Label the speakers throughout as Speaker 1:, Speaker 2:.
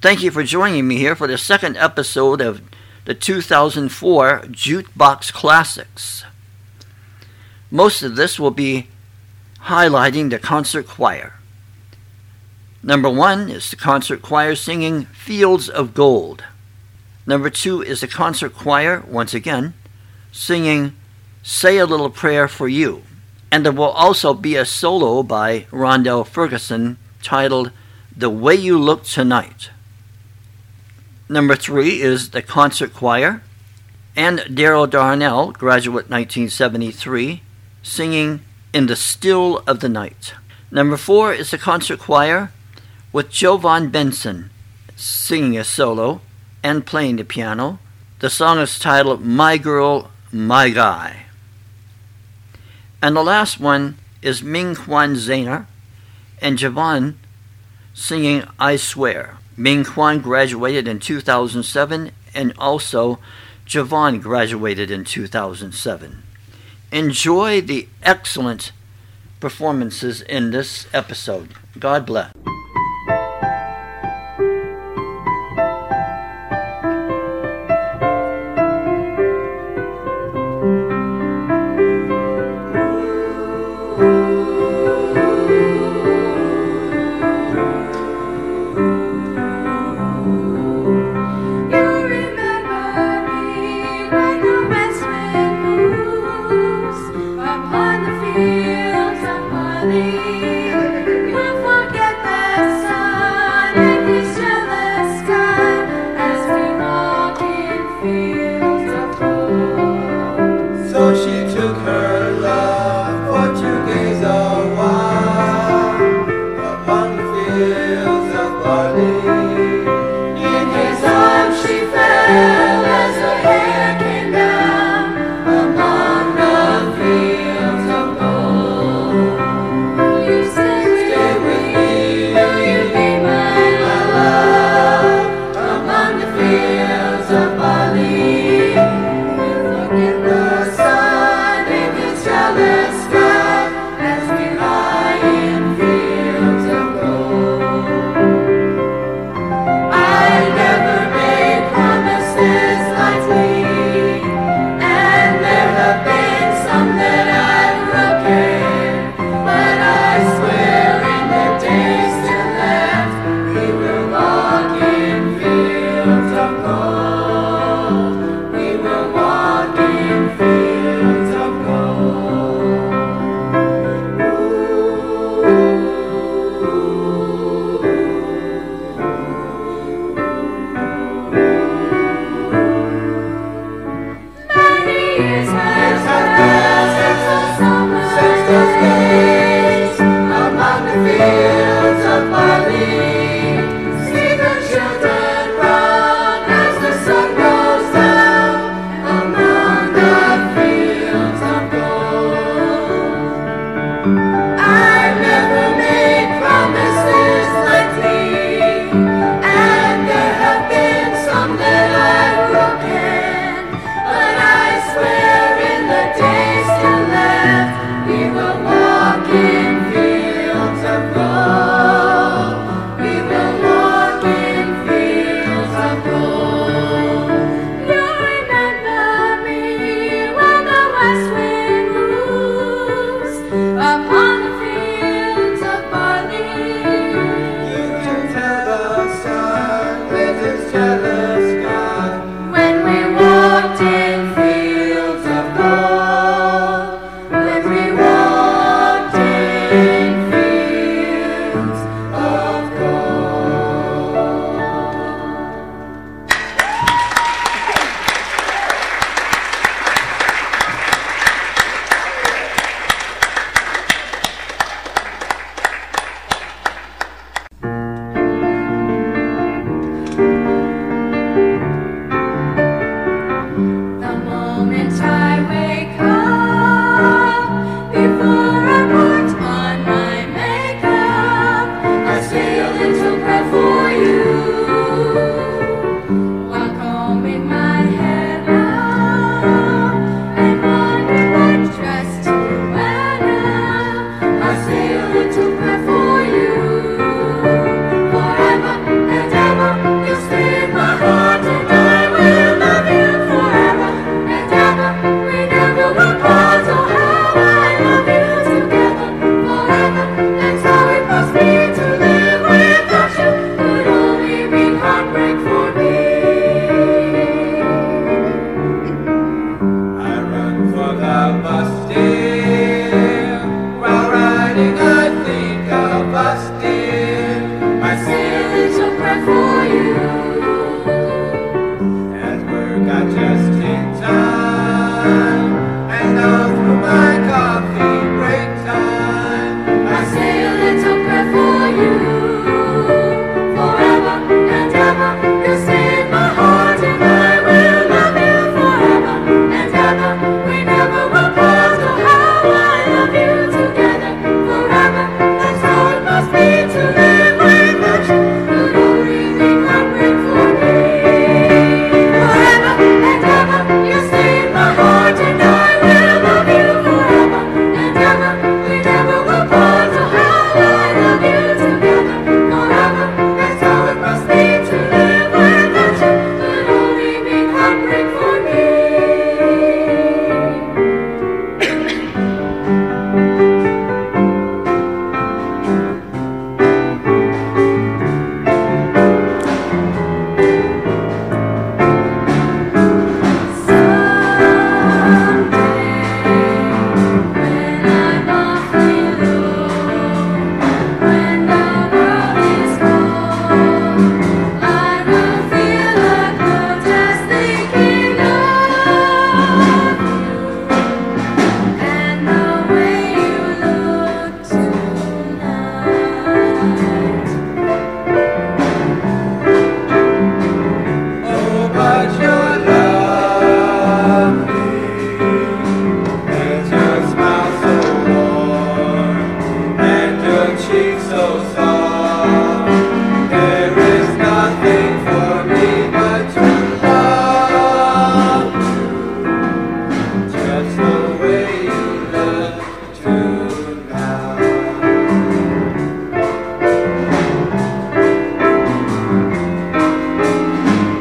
Speaker 1: Thank you for joining me here for the second episode of the 2004 Jukebox Classics. Most of this will be highlighting the concert choir. Number one is the concert choir singing Fields of Gold. Number two is the concert choir, once again, singing Say a Little Prayer for You. And there will also be a solo by Rondell Ferguson titled The Way You Look Tonight. Number three is the concert choir, and Daryl Darnell, graduate 1973, singing In the Still of the Night. Number four is the concert choir with Jovan Benson singing a solo and playing the piano. The song is titled My Girl, My Guy. And the last one is Ming Kwan Zainer and Javon singing I Swear. Ming Kwan graduated in 2007 and also Javon graduated in 2007. Enjoy the excellent performances in this episode. God bless.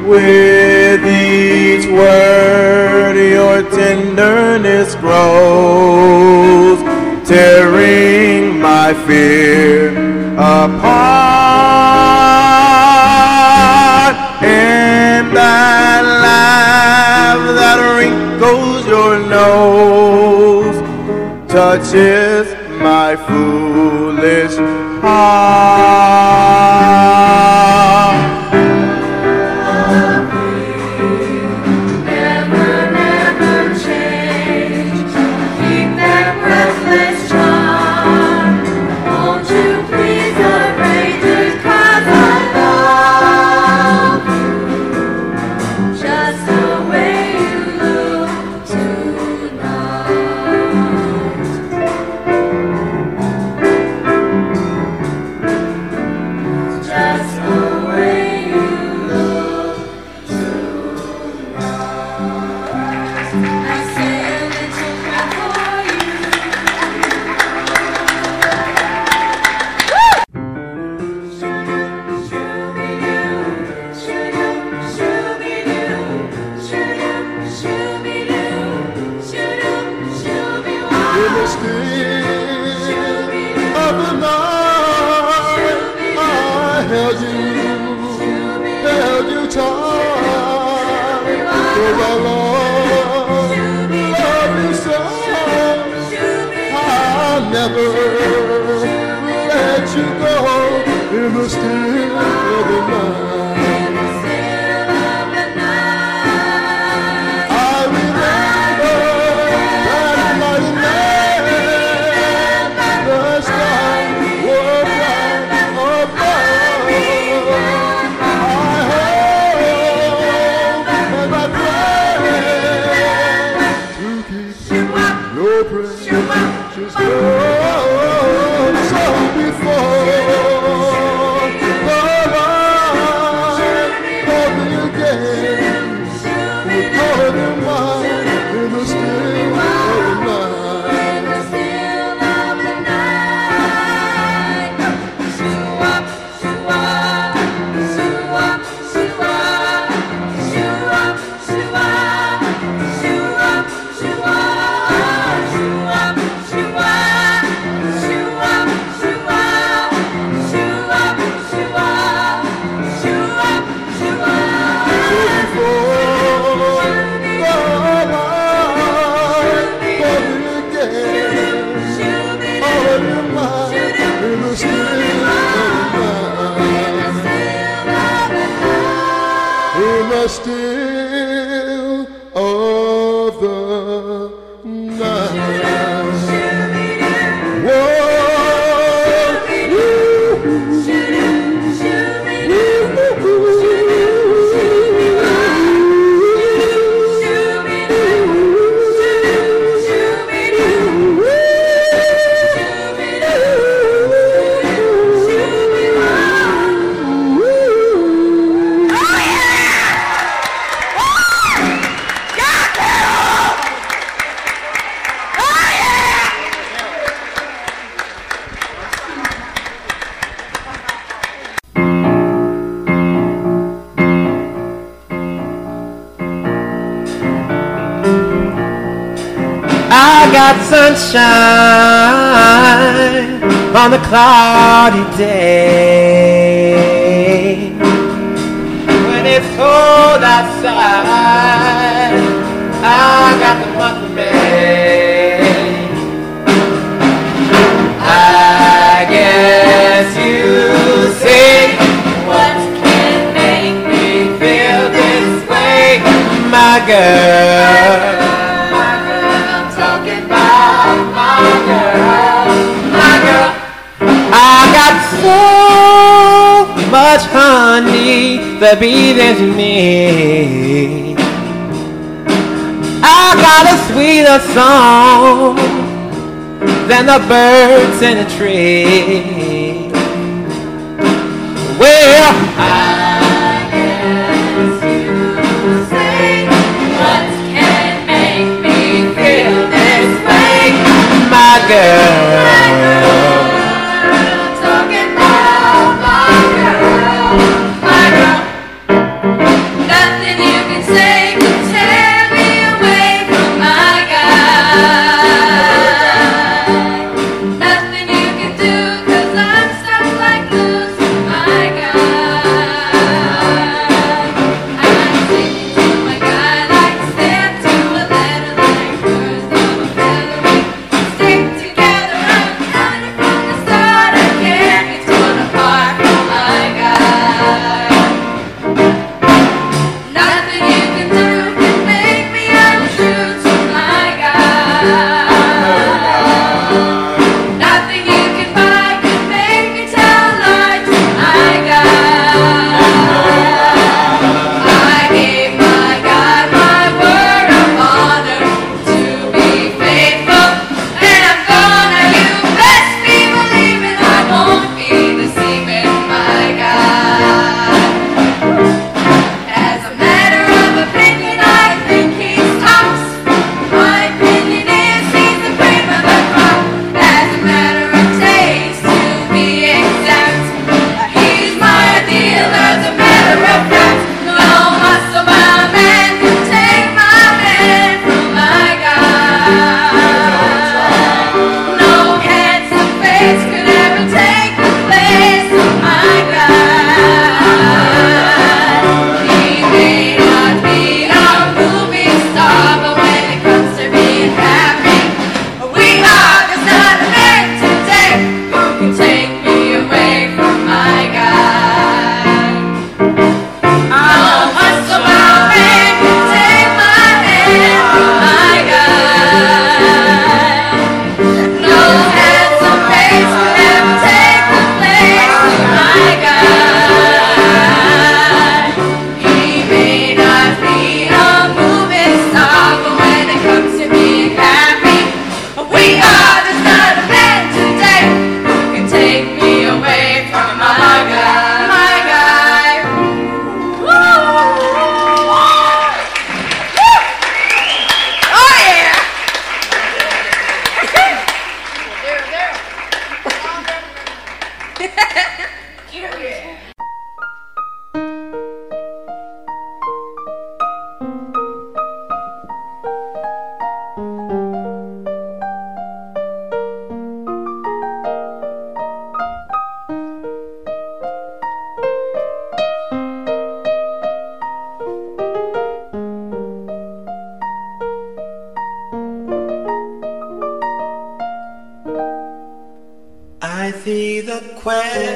Speaker 2: With each word your
Speaker 1: tenderness grows, tearing my fear apart. And that
Speaker 2: laugh that wrinkles your nose touches
Speaker 1: my
Speaker 2: foolish heart. I, held you, held you tight. You so. I never let you go in the stand. She's been so before. sunshine on the cloudy day. When it's cold outside, I got the month of May. I guess you see what can make me feel this way, my
Speaker 1: girl. baby, there's me. I
Speaker 2: got a sweeter song than the
Speaker 1: birds in the tree.
Speaker 2: Well,
Speaker 1: I
Speaker 2: guess you
Speaker 1: say, what can make me
Speaker 2: feel this way, my girl?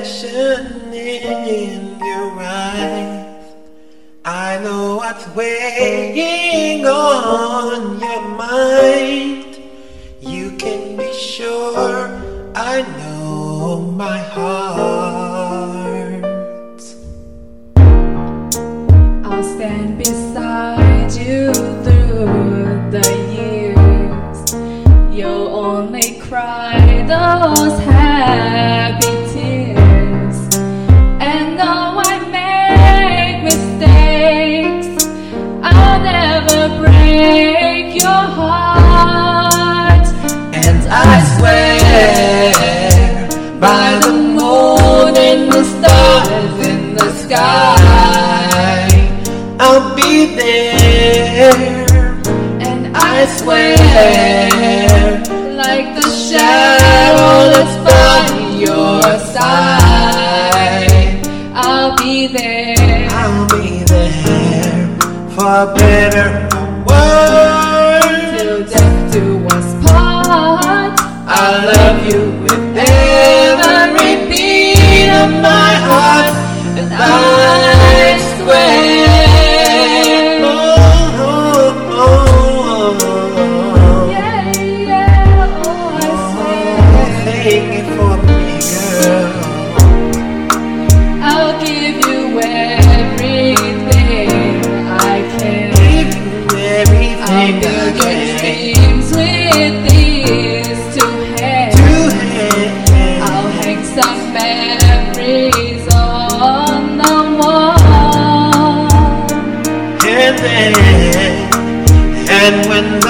Speaker 1: 是 I
Speaker 2: love you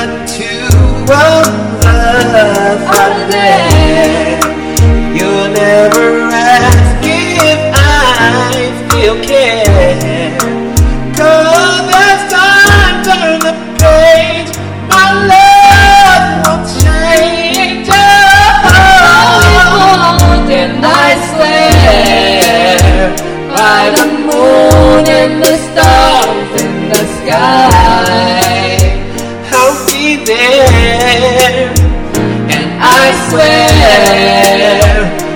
Speaker 1: the
Speaker 2: two of us are you'll never ask if I still care. Cause as time turns the page, my love won't change. Oh,
Speaker 1: And I swear by the moon and the stars in the sky, swear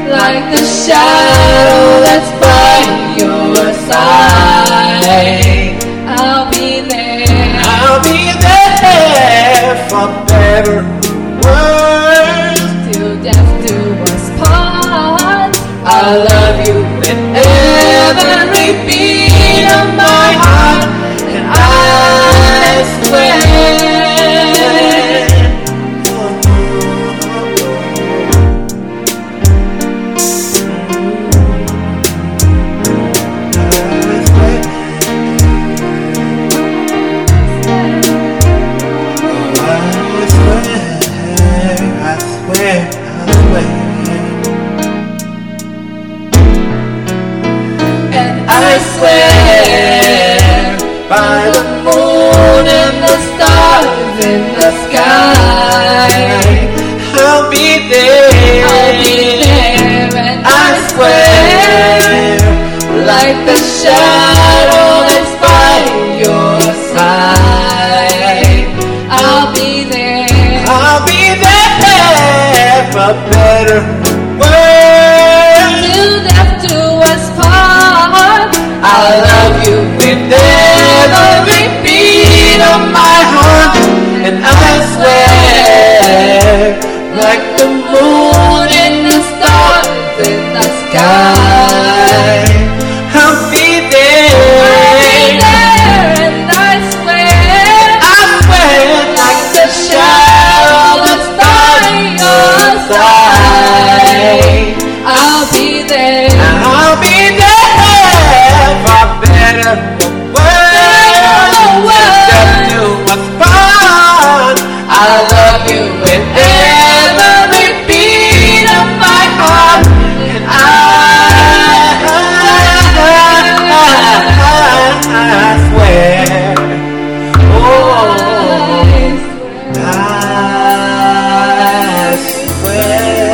Speaker 1: like the shadow that's by your side, I'll be there.
Speaker 2: I'll be there for I swear
Speaker 1: by the moon and the stars in the sky,
Speaker 2: I'll be there.
Speaker 1: I'll be there. And
Speaker 2: I
Speaker 1: swear, like the shadow that's by your side, I'll be there.
Speaker 2: I'll be there for better up my heart and I swear Yeah.